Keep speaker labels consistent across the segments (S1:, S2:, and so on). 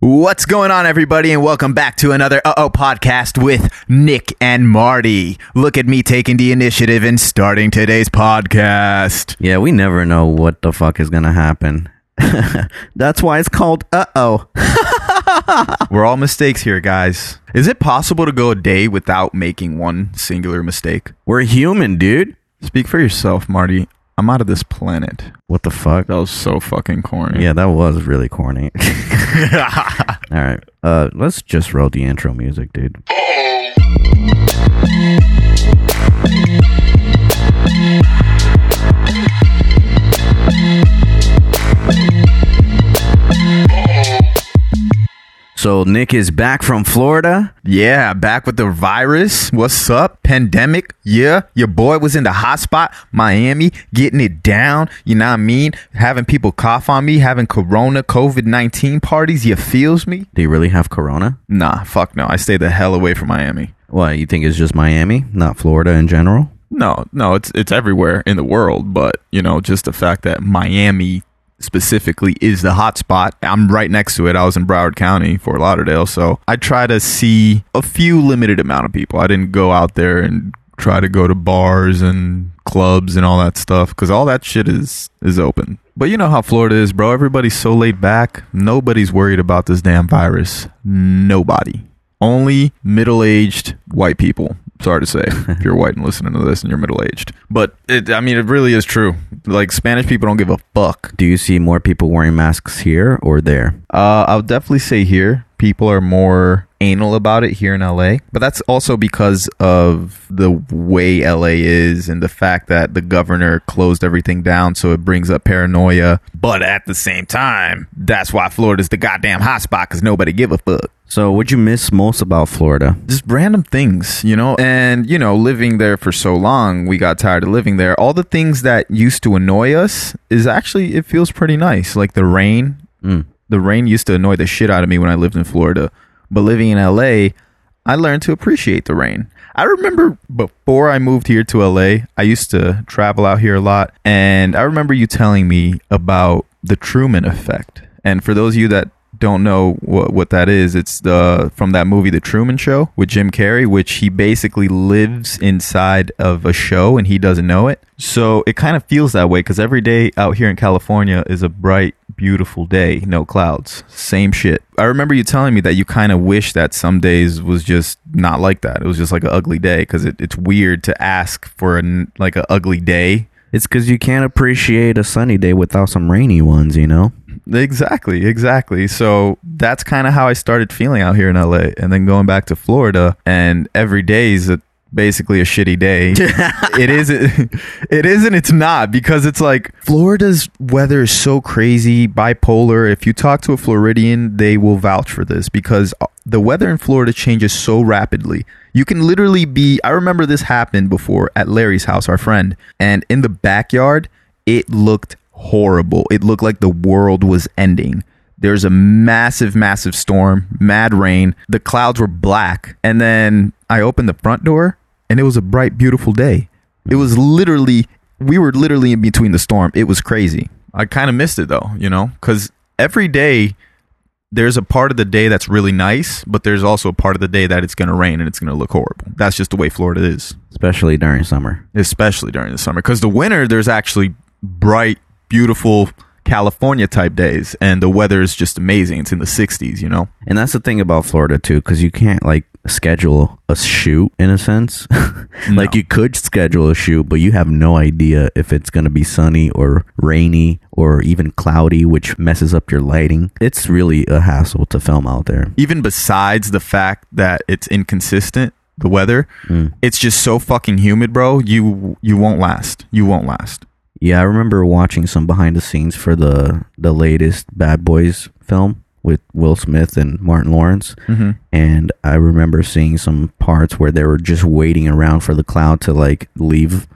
S1: What's going on, everybody, and welcome back to another Uh Oh podcast with Nick and Marty. Look at me taking the initiative and starting today's podcast.
S2: Yeah, we never know what the fuck is gonna happen. That's why it's called uh oh.
S1: We're all mistakes here, guys. Is it possible to go a day without making one singular mistake?
S2: We're human, dude.
S1: Speak for yourself, Marty. I'm out of this planet.
S2: What the fuck?
S1: That was so fucking corny.
S2: Yeah, that was really corny. All right, uh, let's just roll the intro music, dude. So Nick is back from Florida.
S1: Yeah, back with the virus. What's up? Pandemic. Yeah, your boy was in the hotspot, Miami, getting it down. You know what I mean? Having people cough on me, having corona, COVID 19 parties. You feels me?
S2: Do you really have Corona?
S1: Nah, fuck no. I stay the hell away from Miami.
S2: What you think it's just Miami, not Florida in general?
S1: No, no, it's it's everywhere in the world, but you know, just the fact that Miami specifically is the hot spot. I'm right next to it. I was in Broward County, Fort Lauderdale, so I try to see a few limited amount of people. I didn't go out there and try to go to bars and clubs and all that stuff cuz all that shit is is open. But you know how Florida is, bro. Everybody's so laid back. Nobody's worried about this damn virus. Nobody. Only middle-aged white people sorry to say if you're white and listening to this and you're middle aged. But it, I mean, it really is true. Like Spanish people don't give a fuck.
S2: Do you see more people wearing masks here or there?
S1: Uh, I'll definitely say here people are more anal about it here in LA, but that's also because of the way LA is and the fact that the governor closed everything down, so it brings up paranoia. But at the same time, that's why Florida's the goddamn hotspot because nobody give a fuck.
S2: So, what'd you miss most about Florida?
S1: Just random things, you know? And, you know, living there for so long, we got tired of living there. All the things that used to annoy us is actually, it feels pretty nice. Like the rain.
S2: Mm.
S1: The rain used to annoy the shit out of me when I lived in Florida. But living in LA, I learned to appreciate the rain. I remember before I moved here to LA, I used to travel out here a lot. And I remember you telling me about the Truman effect. And for those of you that don't know what, what that is, it's the from that movie The Truman Show with Jim Carrey, which he basically lives inside of a show and he doesn't know it. So it kind of feels that way because every day out here in California is a bright, beautiful day, no clouds. Same shit. I remember you telling me that you kind of wish that some days was just not like that. It was just like an ugly day because it, it's weird to ask for a, like an ugly day.
S2: It's because you can't appreciate a sunny day without some rainy ones, you know?
S1: Exactly, exactly. So that's kind of how I started feeling out here in LA. And then going back to Florida, and every day is a, basically a shitty day. it is, it isn't. it's not because it's like Florida's weather is so crazy, bipolar. If you talk to a Floridian, they will vouch for this because uh, the weather in Florida changes so rapidly. You can literally be. I remember this happened before at Larry's house, our friend, and in the backyard, it looked horrible. It looked like the world was ending. There's a massive, massive storm, mad rain. The clouds were black. And then I opened the front door and it was a bright, beautiful day. It was literally, we were literally in between the storm. It was crazy. I kind of missed it though, you know, because every day there's a part of the day that's really nice, but there's also a part of the day that it's going to rain and it's going to look horrible. That's just the way Florida is.
S2: Especially during summer.
S1: Especially during the summer. Because the winter, there's actually bright, beautiful California type days, and the weather is just amazing. It's in the 60s, you know?
S2: And that's the thing about Florida, too, because you can't, like, schedule a shoot in a sense. like,
S1: No.
S2: you could schedule a shoot, but you have no idea if it's going to be sunny or rainy or even cloudy, which messes up your lighting. It's really a hassle to film out there.
S1: Even besides the fact that it's inconsistent, the weather,
S2: Mm.
S1: it's just so fucking humid, bro. You you won't last. You won't last.
S2: Yeah, I remember watching some behind the scenes for the the latest Bad Boys film with Will Smith and Martin Lawrence,
S1: Mhm.
S2: and I remember seeing some parts where they were just waiting around for the cloud to like leave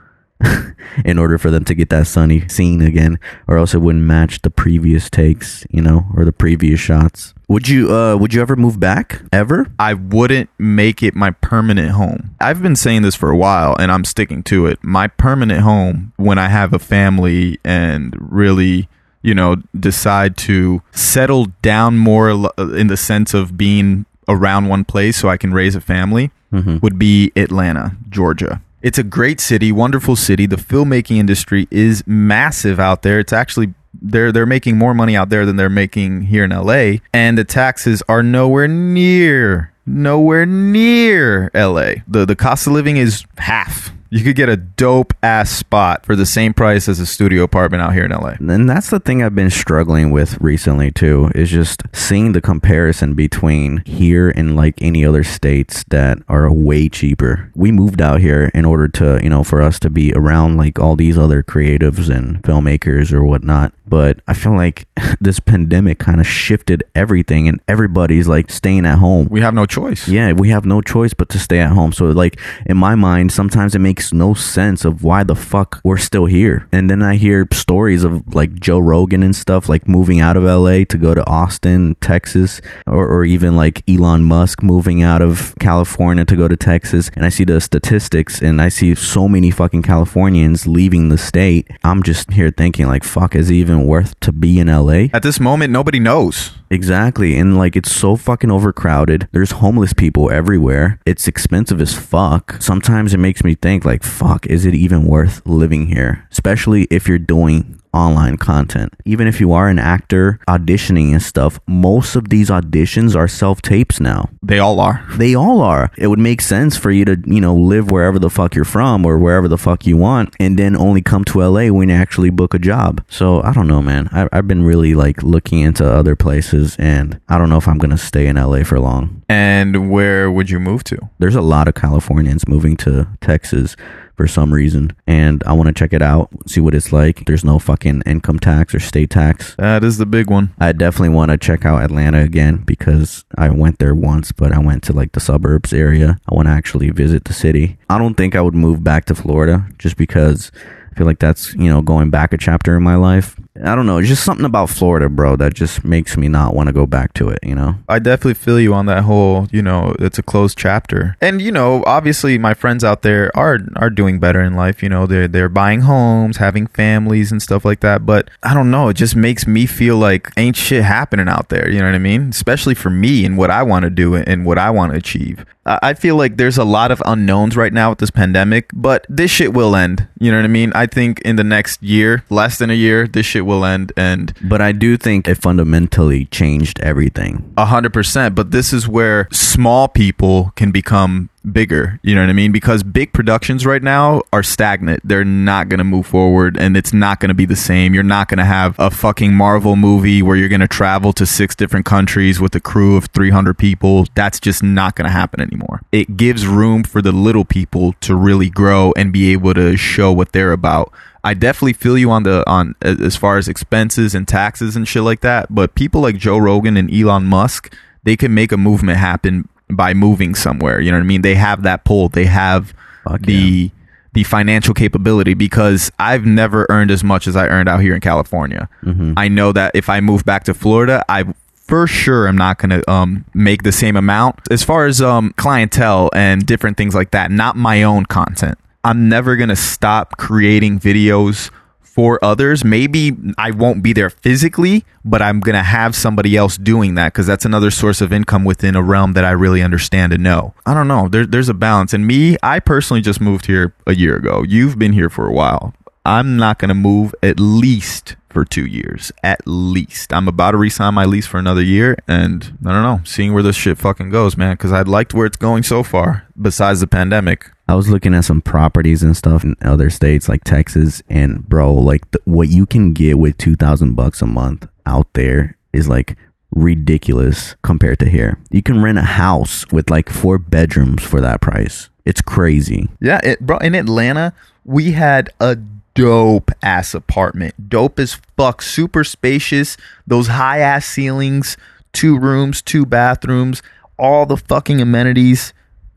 S2: in order for them to get that sunny scene again, or else it wouldn't match the previous takes, you know, or the previous shots. Would you uh would you ever move back ever?
S1: I wouldn't make it my permanent home. I've been saying this for a while and I'm sticking to it. My permanent home when I have a family and really you know, decide to settle down more in the sense of being around one place so I can raise a family
S2: Mhm.
S1: would be Atlanta, Georgia. It's a great city, wonderful city. The filmmaking industry is massive out there. It's actually they're they're making more money out there than they're making here in LA, and the taxes are nowhere near nowhere near LA. The the cost of living is half. You could get a dope ass spot for the same price as a studio apartment out here in LA.
S2: And that's the thing I've been struggling with recently too, is just seeing the comparison between here and like any other states that are way cheaper. We moved out here in order to, you know, for us to be around like all these other creatives and filmmakers or whatnot. But I feel like this pandemic kind of shifted everything and everybody's like staying at home.
S1: We have no choice.
S2: Yeah, we have no choice but to stay at home. So like in my mind, sometimes it makes no sense of why the fuck we're still here. And then I hear stories of like Joe Rogan and stuff like moving out of LA to go to Austin, Texas, or, or even like Elon Musk moving out of California to go to Texas. And I see the statistics and I see so many fucking Californians leaving the state. I'm just here thinking like fuck, is it even worth to be in LA?
S1: At this moment, nobody knows.
S2: Exactly. And like it's so fucking overcrowded. There's homeless people everywhere. It's expensive as fuck. Sometimes it makes me think like fuck, is it even worth living here? Especially if you're doing online content. Even if you are an actor auditioning and stuff, most of these auditions are self-tapes now.
S1: They all are.
S2: They all are. It would make sense for you to, you know, live wherever the fuck you're from or wherever the fuck you want and then only come to LA when you actually book a job. So I don't know, man. I, I've been really like looking into other places and I don't know if I'm going to stay in LA for long.
S1: And where would you move to?
S2: There's a lot of Californians moving to Texas for some reason and I want to check it out, see what it's like. There's no fucking income tax or state tax.
S1: That is the big one.
S2: I definitely want to check out Atlanta again because I went there once, but I went to like the suburbs area. I want to actually visit the city. I don't think I would move back to Florida just because I feel like that's, you know, going back a chapter in my life. I don't know. It's just something about Florida, bro, that just makes me not want to go back to it, you know?
S1: I definitely feel you on that whole, you know, it's a closed chapter. And you know, obviously my friends out there are are doing better in life, you know, they're they're buying homes, having families and stuff like that, but I don't know, it just makes me feel like ain't shit happening out there, you know what I mean? Especially for me and what I want to do and what I want to achieve. I I feel like there's a lot of unknowns right now with this pandemic, but this shit will end. You know what I mean? I think in the next year, less than a year, this shit will end and
S2: But I do think it fundamentally changed everything.
S1: A hundred percent. But this is where small people can become bigger. You know what I mean? Because big productions right now are stagnant. They're not going to move forward and it's not going to be the same. You're not going to have a fucking Marvel movie where you're going to travel to six different countries with a crew of 300 people. That's just not going to happen anymore. It gives room for the little people to really grow and be able to show what they're about. I definitely feel you on the on as far as expenses and taxes and shit like that, but people like Joe Rogan and Elon Musk, they can make a movement happen by moving somewhere. You know what I mean? They have that pull. They have
S2: Fuck
S1: the the financial capability because I've never earned as much as I earned out here in California.
S2: Mhm.
S1: I know that if I move back to Florida, I for sure I'm not going to um, make the same amount as far as um, clientele and different things like that. Not my own content. I'm never going to stop creating videos for others. Maybe I won't be there physically, but I'm going to have somebody else doing that because that's another source of income within a realm that I really understand and know. I don't know. There, there's a balance. And me, I personally just moved here a year ago. You've been here for a while. I'm not going to move at least for two years. At least. I'm about to resign my lease for another year. And I don't know, seeing where this shit fucking goes, man, because I liked where it's going so far, besides the pandemic.
S2: I was looking at some properties and stuff in other states like Texas, and bro, like the, what you can get with two thousand bucks a month out there is like ridiculous compared to here. You can rent a house with like four bedrooms for that price. It's crazy.
S1: Yeah, it, bro. In Atlanta, we had a dope ass apartment. Dope as fuck. Super spacious. Those high ass ceilings. Two rooms, two bathrooms. All the fucking amenities.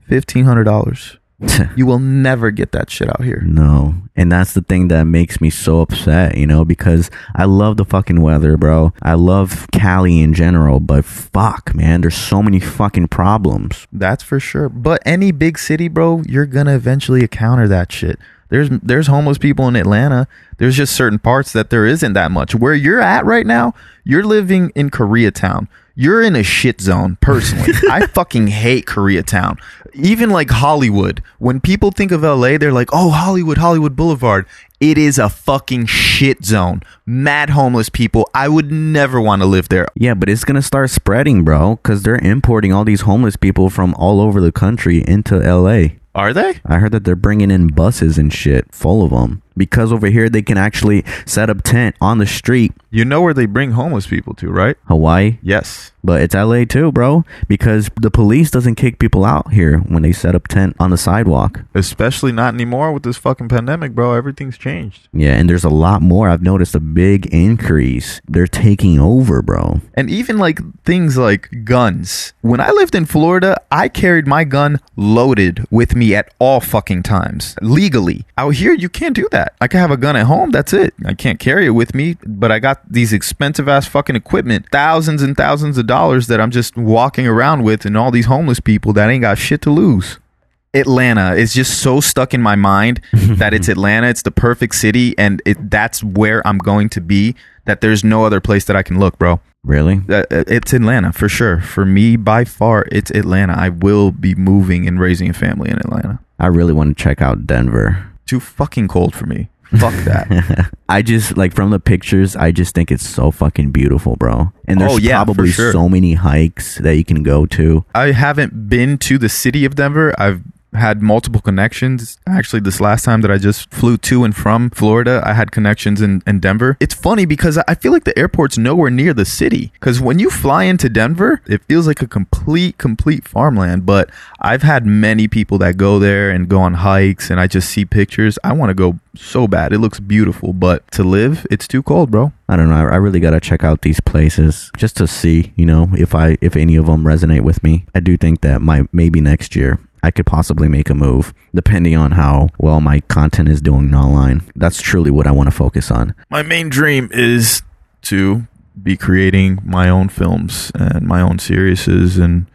S1: Fifteen hundred dollars. You will never get that shit out here.
S2: No. And that's the thing that makes me so upset, you know, because I love the fucking weather, bro. I love Cali in general, but fuck, man, there's so many fucking problems.
S1: That's for sure. But any big city, bro, you're gonna eventually encounter that shit. There's there's homeless people in Atlanta. There's just certain parts that there isn't that much. Where you're at right now, you're living in Koreatown. You're in a shit zone, personally. I fucking hate Koreatown. Even like Hollywood. When people think of LA, they're like, oh, Hollywood, Hollywood Boulevard. It is a fucking shit zone. Mad homeless people. I would never want to live there.
S2: Yeah, but it's gonna start spreading, bro, because they're importing all these homeless people from all over the country into LA.
S1: Are they?
S2: I heard that they're bringing in buses and shit full of them because over here they can actually set up tent on the street.
S1: You know where they bring homeless people to, right?
S2: Hawaii,
S1: Yes.
S2: but it's LA too, bro, because the police doesn't kick people out here when they set up tent on the sidewalk.
S1: Especially not anymore with this fucking pandemic, bro. Everything's changed.
S2: Yeah, and there's a lot more. I've noticed a big increase. They're taking over, bro.
S1: And even like things like guns. When I lived in Florida, I carried my gun loaded with me at all fucking times, legally. Out here, you can't do that. I can have a gun at home, that's it. I can't carry it with me, but I got these expensive ass fucking equipment, thousands and thousands of dollars that I'm just walking around with, and all these homeless people that ain't got shit to lose. Atlanta is just so stuck in my mind that it's Atlanta, it's the perfect city, and it, that's where I'm going to be. That there's no other place that I can look, bro.
S2: Really?
S1: Uh, uh, it's Atlanta for sure. For me, by far, it's Atlanta. I will be moving and raising a family in Atlanta.
S2: I really want to check out Denver.
S1: Too fucking cold for me. Fuck that.
S2: I just like from the pictures, I just think it's so fucking beautiful, bro. And there's
S1: Oh, yeah,
S2: probably
S1: sure.
S2: so many hikes that you can go to.
S1: I haven't been to the city of Denver. I've had multiple connections. Actually, this last time that I just flew to and from Florida, I had connections in, in Denver. It's funny because I feel like the airport's nowhere near the city. Because when you fly into Denver, it feels like a complete, complete farmland. But I've had many people that go there and go on hikes, and I just see pictures. I want to go so bad. It looks beautiful, but to live, it's too cold, bro.
S2: I don't know. I, really gotta check out these places just to see, you know, if I if any of them resonate with me. I do think that my maybe next year I could possibly make a move, depending on how well my content is doing online. That's truly what I want to focus on.
S1: my main dream is to be creating my own films and my own series and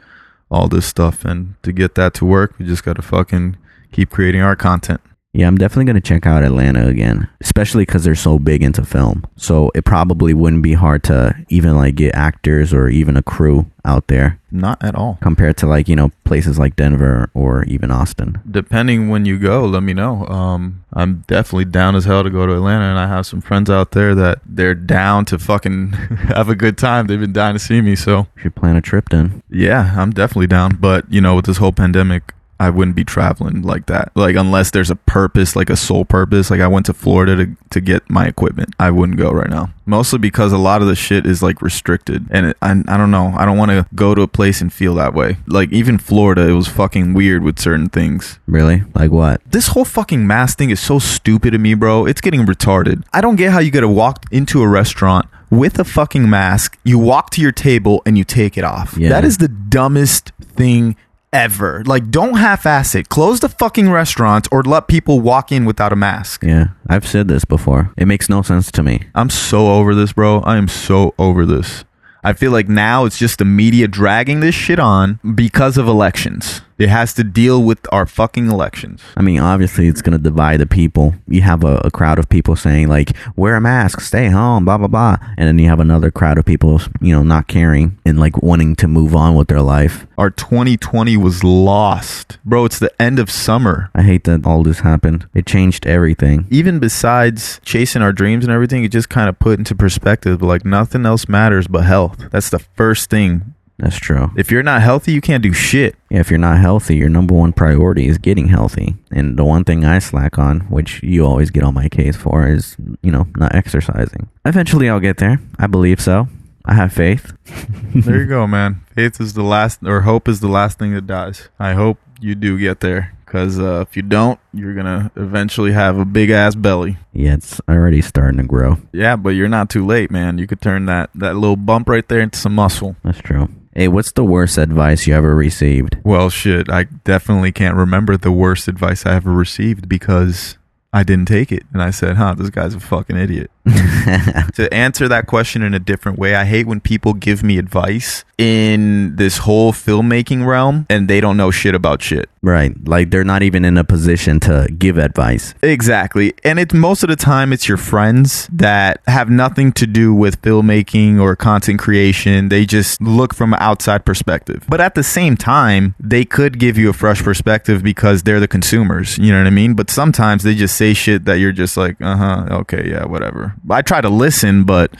S1: all this stuff and to get that to work we just got to fucking keep creating our content
S2: Yeah, I'm definitely gonna check out Atlanta again, especially because they're so big into film. So it probably wouldn't be hard to even like get actors or even a crew out there
S1: not at all
S2: compared to like you know places like Denver or even Austin.
S1: depending when you go let me know um i'm definitely down as hell to go to atlanta and i have some friends out there that they're down to fucking have a good time they've been dying to see me so
S2: Should plan a trip then.
S1: Yeah, I'm definitely down. But, you know, with this whole pandemic, I wouldn't be traveling like that. Like, unless there's a purpose, like a sole purpose. Like, I went to Florida to, to get my equipment. I wouldn't go right now. Mostly because a lot of the shit is like restricted. And it, I, I don't know. I don't want to go to a place and feel that way. Like, even Florida, it was fucking weird with certain things.
S2: Really? Like what?
S1: This whole fucking mask thing is so stupid to me, bro. It's getting retarded. I don't get how you gotta walk into a restaurant with a fucking mask, you walk to your table and you take it off.
S2: Yeah.
S1: That is the dumbest thing ever. Like, don't half ass it. Close the fucking restaurants or let people walk in without a mask.
S2: Yeah, I've said this before. It makes no sense to me.
S1: I'm so over this, bro. I am so over this. I feel like now it's just the media dragging this shit on because of elections. It has to deal with our fucking elections.
S2: I mean, obviously, it's going to divide the people. You have a, a crowd of people saying, like, wear a mask, stay home, blah, blah, blah. And then you have another crowd of people, you know, not caring and, like, wanting to move on with their life.
S1: Our 2020 was lost. Bro, it's the end of summer.
S2: I hate that all this happened. It changed everything.
S1: Even besides chasing our dreams and everything, it just kind of put into perspective like nothing else matters but health. That's the first thing.
S2: That's true.
S1: If you're not healthy, you can't do shit.
S2: Yeah, if you're not healthy, your number one priority is getting healthy. And the one thing I slack on, which you always get on my case for, is, you know, not exercising. Eventually, I'll get there. I believe so. I have faith.
S1: There you go, man. Faith is the last, or hope is the last thing that dies. I hope you do get there. Because uh, if you don't, you're going to eventually have a big ass belly.
S2: Yeah, it's already starting to grow.
S1: Yeah, but you're not too late, man. You could turn that, that little bump right there into some muscle.
S2: That's true. Hey, what's the worst advice you ever received?
S1: Well, shit, I definitely can't remember the worst advice I ever received because I didn't take it. And I said, huh, this guy's a fucking idiot. to answer that question in a different way, I hate when people give me advice in this whole filmmaking realm and they don't know shit about shit.
S2: Right. Like they're not even in a position to give advice.
S1: Exactly. And it's most of the time it's your friends that have nothing to do with filmmaking or content creation. They just look from an outside perspective. But at the same time, they could give you a fresh perspective because they're the consumers. You know what I mean? But sometimes they just say shit that you're just like, uh huh, okay, yeah, whatever. I try to listen, but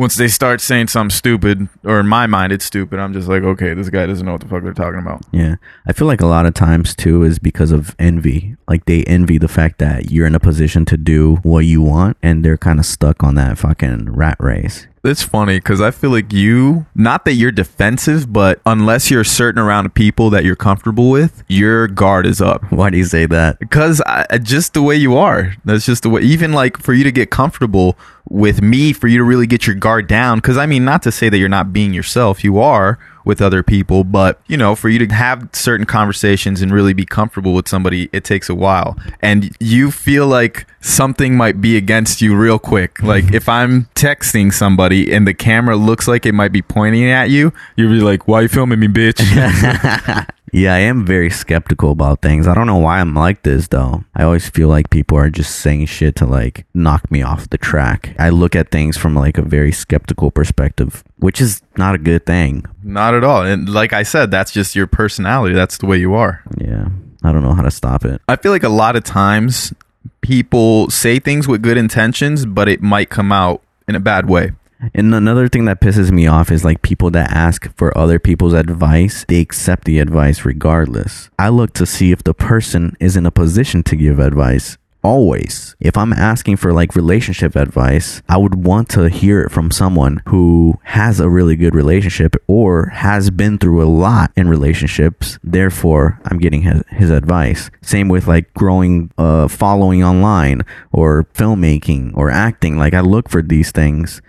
S1: once they start saying something stupid, or in my mind it's stupid, I'm just like, okay, this guy doesn't know what the fuck they're talking about.
S2: Yeah. I feel like a lot of times too is because of envy. Like they envy the fact that you're in a position to do what you want and they're kind of stuck on that fucking rat race.
S1: It's funny because I feel like you, not that you're defensive, but unless you're a certain around of people that you're comfortable with, your guard is up.
S2: Why do you say that?
S1: Because I, just the way you are. That's just the way. Even like for you to get comfortable with me, for you to really get your guard down. Because I mean, not to say that you're not being yourself, you are with other people, but you know, for you to have certain conversations and really be comfortable with somebody, it takes a while. And you feel like something might be against you real quick. Mm-hmm. Like if I'm texting somebody and the camera looks like it might be pointing at you, you'll be like, "Why you filming me, bitch?"
S2: Yeah, I am very skeptical about things. I don't know why I'm like this though. I always feel like people are just saying shit to like knock me off the track. I look at things from like a very skeptical perspective, which is not a good thing.
S1: Not at all. And like I said, that's just your personality. That's the way you are.
S2: Yeah. I don't know how to stop it.
S1: I feel like a lot of times people say things with good intentions, but it might come out in a bad way.
S2: And another thing that pisses me off is like people that ask for other people's advice, they accept the advice regardless. I look to see if the person is in a position to give advice. Always. If I'm asking for like relationship advice, I would want to hear it from someone who has a really good relationship or has been through a lot in relationships. Therefore, I'm getting his, his advice. Same with like growing, uh, following online or filmmaking or acting. Like I look for these things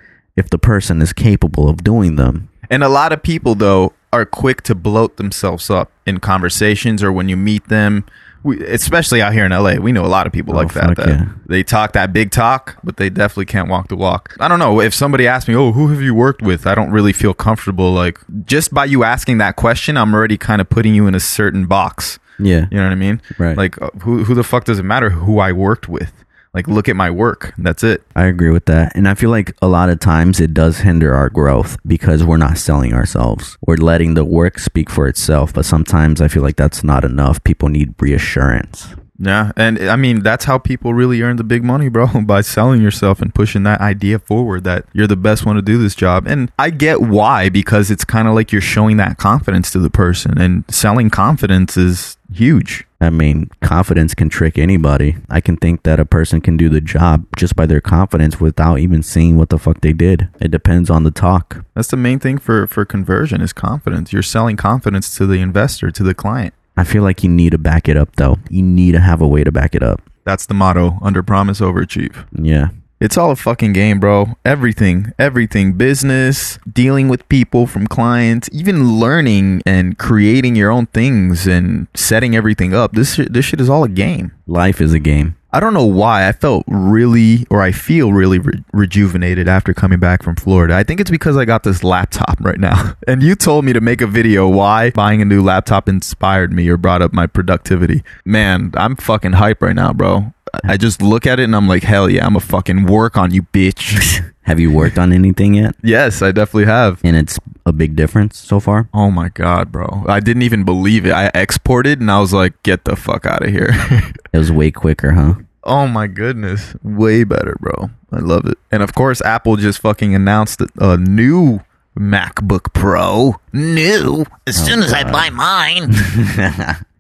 S2: if the person is capable of doing them.
S1: And a lot of people, though, are quick to bloat themselves up in conversations or when you meet them. We, especially out here in LA, we know a lot of people
S2: Oh,
S1: like that. that
S2: yeah.
S1: They talk that big talk, but they definitely can't walk the walk. I don't know. If somebody asks me, "Oh, who have you worked with?" I don't really feel comfortable. Like just by you asking that question, I'm already kind of putting you in a certain box.
S2: Yeah.
S1: You know what I mean?
S2: Right.
S1: Like uh, who who the fuck does it matter who I worked with? Like look at my work. That's it.
S2: I agree with that. And I feel like a lot of times it does hinder our growth because we're not selling ourselves. We're letting the work speak for itself. But sometimes I feel like that's not enough. People need reassurance.
S1: Yeah, and I mean that's how people really earn the big money, bro, by selling yourself and pushing that idea forward that you're the best one to do this job. And I get why because it's kind of like you're showing that confidence to the person and selling confidence is huge.
S2: I mean, confidence can trick anybody. I can think that a person can do the job just by their confidence without even seeing what the fuck they did. It depends on the talk.
S1: That's the main thing for for conversion is confidence. You're selling confidence to the investor, to the client.
S2: I feel like you need to back it up though. You need to have a way to back it up.
S1: That's the motto, under promise overachieve.
S2: Yeah.
S1: It's all a fucking game, bro. Everything, everything, business, dealing with people from clients, even learning and creating your own things and setting everything up. This shit, this shit is all a game.
S2: Life is a game.
S1: I don't know why I felt really, or I feel really re- rejuvenated after coming back from Florida. I think it's because I got this laptop right now. And you told me to make a video why buying a new laptop inspired me or brought up my productivity. Man, I'm fucking hype right now, bro. I- just look at it and I'm like, hell yeah, I'm a fucking work on you, bitch.
S2: Have you worked on anything yet?
S1: yes, I definitely have.
S2: And it's a big difference so far?
S1: Oh my god, bro. I didn't even believe it. I exported and I was like, get the fuck out of here.
S2: It was way quicker, huh?
S1: Oh my goodness. Way better, bro. I love it. And of course, Apple just fucking announced a new MacBook Pro. New.
S3: As oh soon as I buy mine,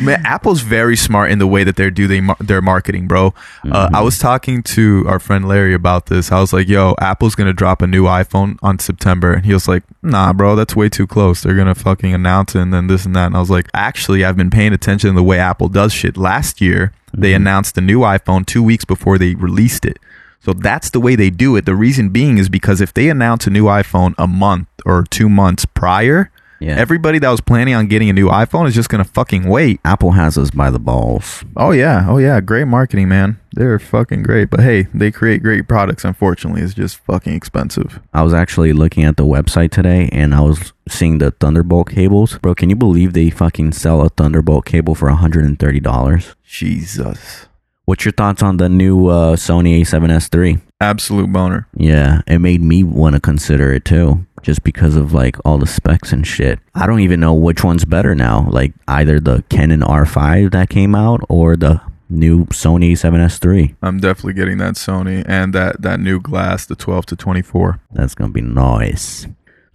S1: Man, Apple's very smart in the way that they're do they mar- their marketing, bro. Uh, I was talking to our friend Larry about this. I was like, "Yo, Apple's gonna drop a new iPhone on September," and he was like, "Nah, bro, that's way too close. They're gonna fucking announce it and then this and that." And I was like, "Actually, I've been paying attention to the way Apple does shit. Last year, they announced the new iPhone two weeks before they released it." So that's the way they do it. The reason being is because if they announce a new iPhone a month or two months prior,
S2: Yeah.
S1: Everybody that was planning on getting a new iPhone is just gonna fucking wait.
S2: Apple has us by the balls.
S1: Oh yeah, oh yeah, great marketing, man. They're fucking great. But hey, they create great products. Unfortunately, it's just fucking expensive.
S2: I was actually looking at the website today and I was seeing the Thunderbolt cables. Bro, can you believe they fucking sell a Thunderbolt cable for $130?
S1: Jesus,
S2: What's your thoughts on the new uh, Sony A7S III?
S1: Absolute boner.
S2: Yeah, it made me want to consider it too, just because of like all the specs and shit. I don't even know which one's better now. Like either the Canon R5 that came out or the new Sony A7S III.
S1: I'm definitely getting that Sony and that that new glass, the 12 to 24.
S2: That's gonna be nice.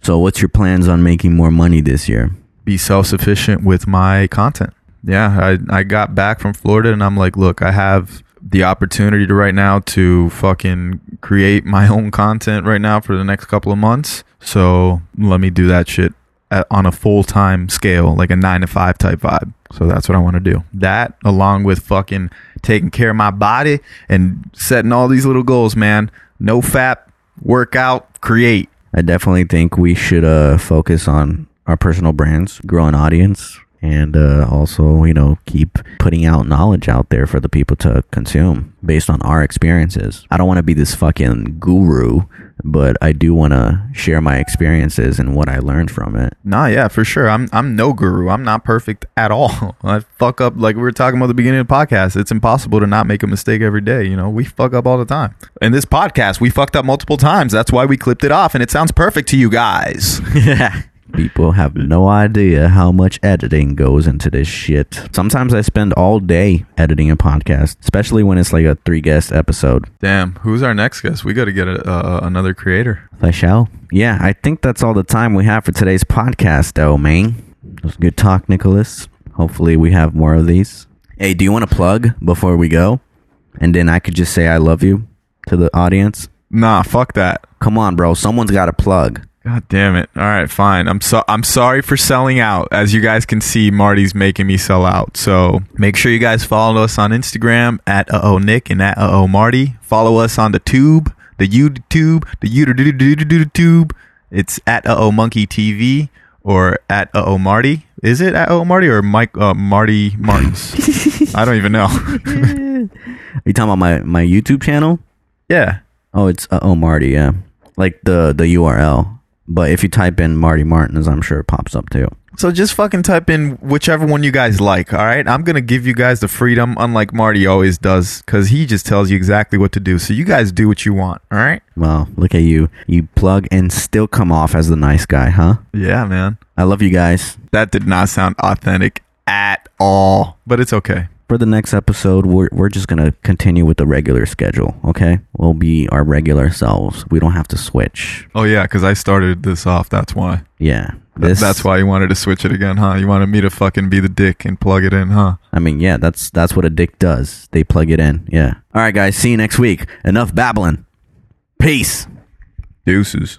S2: So, what's your plans on making more money this year?
S1: be self sufficient with my content. Yeah, I I got back from Florida and I'm like, look, I have the opportunity to right now to fucking create my own content right now for the next couple of months. So let me do that shit at, on a full time scale, like a nine to five type vibe. So that's what I want to do. That along with fucking taking care of my body and setting all these little goals, man. No fat, workout, create.
S2: I definitely think we should uh, focus on our personal brands, grow an audience, and uh, also, you know, keep putting out knowledge out there for the people to consume based on our experiences. I don't want to be this fucking guru, but I do want to share my experiences and what I learned from it.
S1: Nah, yeah, for sure. I'm I'm no guru. I'm not perfect at all. I fuck up like we were talking about the beginning of the podcast. It's impossible to not make a mistake every day. You know, we fuck up all the time. In this podcast, we fucked up multiple times. That's why we clipped it off, and it sounds perfect to you guys.
S2: People have no idea how much editing goes into this shit. Sometimes I spend all day editing a podcast, especially when it's like a three guest episode.
S1: Damn, who's our next guest? We got to get a, uh, another creator.
S2: I shall. Yeah, I think that's all the time we have for today's podcast, though, man. It was good talk, Nicholas. Hopefully, we have more of these. Hey, do you want to plug before we go? And then I could just say I love you to the audience.
S1: Nah, fuck that.
S2: Come on, bro. Someone's got to plug.
S1: God damn it. All right, fine. I'm so I'm sorry for selling out. As you guys can see, Marty's making me sell out. So make sure you guys follow us on Instagram at uh oh Nick and at uh oh Marty. Follow us on the tube, the YouTube, the YouTube. It's at uh oh Monkey TV or at uh oh Marty. Is it at uh oh Marty or Mike uh, Marty Martins? I don't even know.
S2: Are you talking about my, my YouTube channel?
S1: yeah.
S2: Oh, it's uh, oh Marty, yeah. Like the the URL. But if you type in Marty Martinez, I'm sure it pops up too.
S1: So just fucking type in whichever one you guys like, all right? I'm going to give you guys the freedom, unlike Marty always does, because he just tells you exactly what to do. So you guys do what you want, all right?
S2: Well, look at you. You plug and still come off as the nice guy, huh?
S1: Yeah, man.
S2: I love you guys.
S1: That did not sound authentic at all, but it's okay.
S2: For the next episode, we're, we're just going to continue with the regular schedule, okay? We'll be our regular selves. We don't have to switch.
S1: Oh, yeah, because I started this off. That's why.
S2: Yeah.
S1: Th-
S2: This,
S1: That's why you wanted to switch it again, huh? You wanted me to fucking be the dick and plug it in, huh?
S2: I mean, yeah, that's that's what a dick does. They plug it in. Yeah. All right, guys. See you next week. Enough babbling. Peace.
S1: Deuces.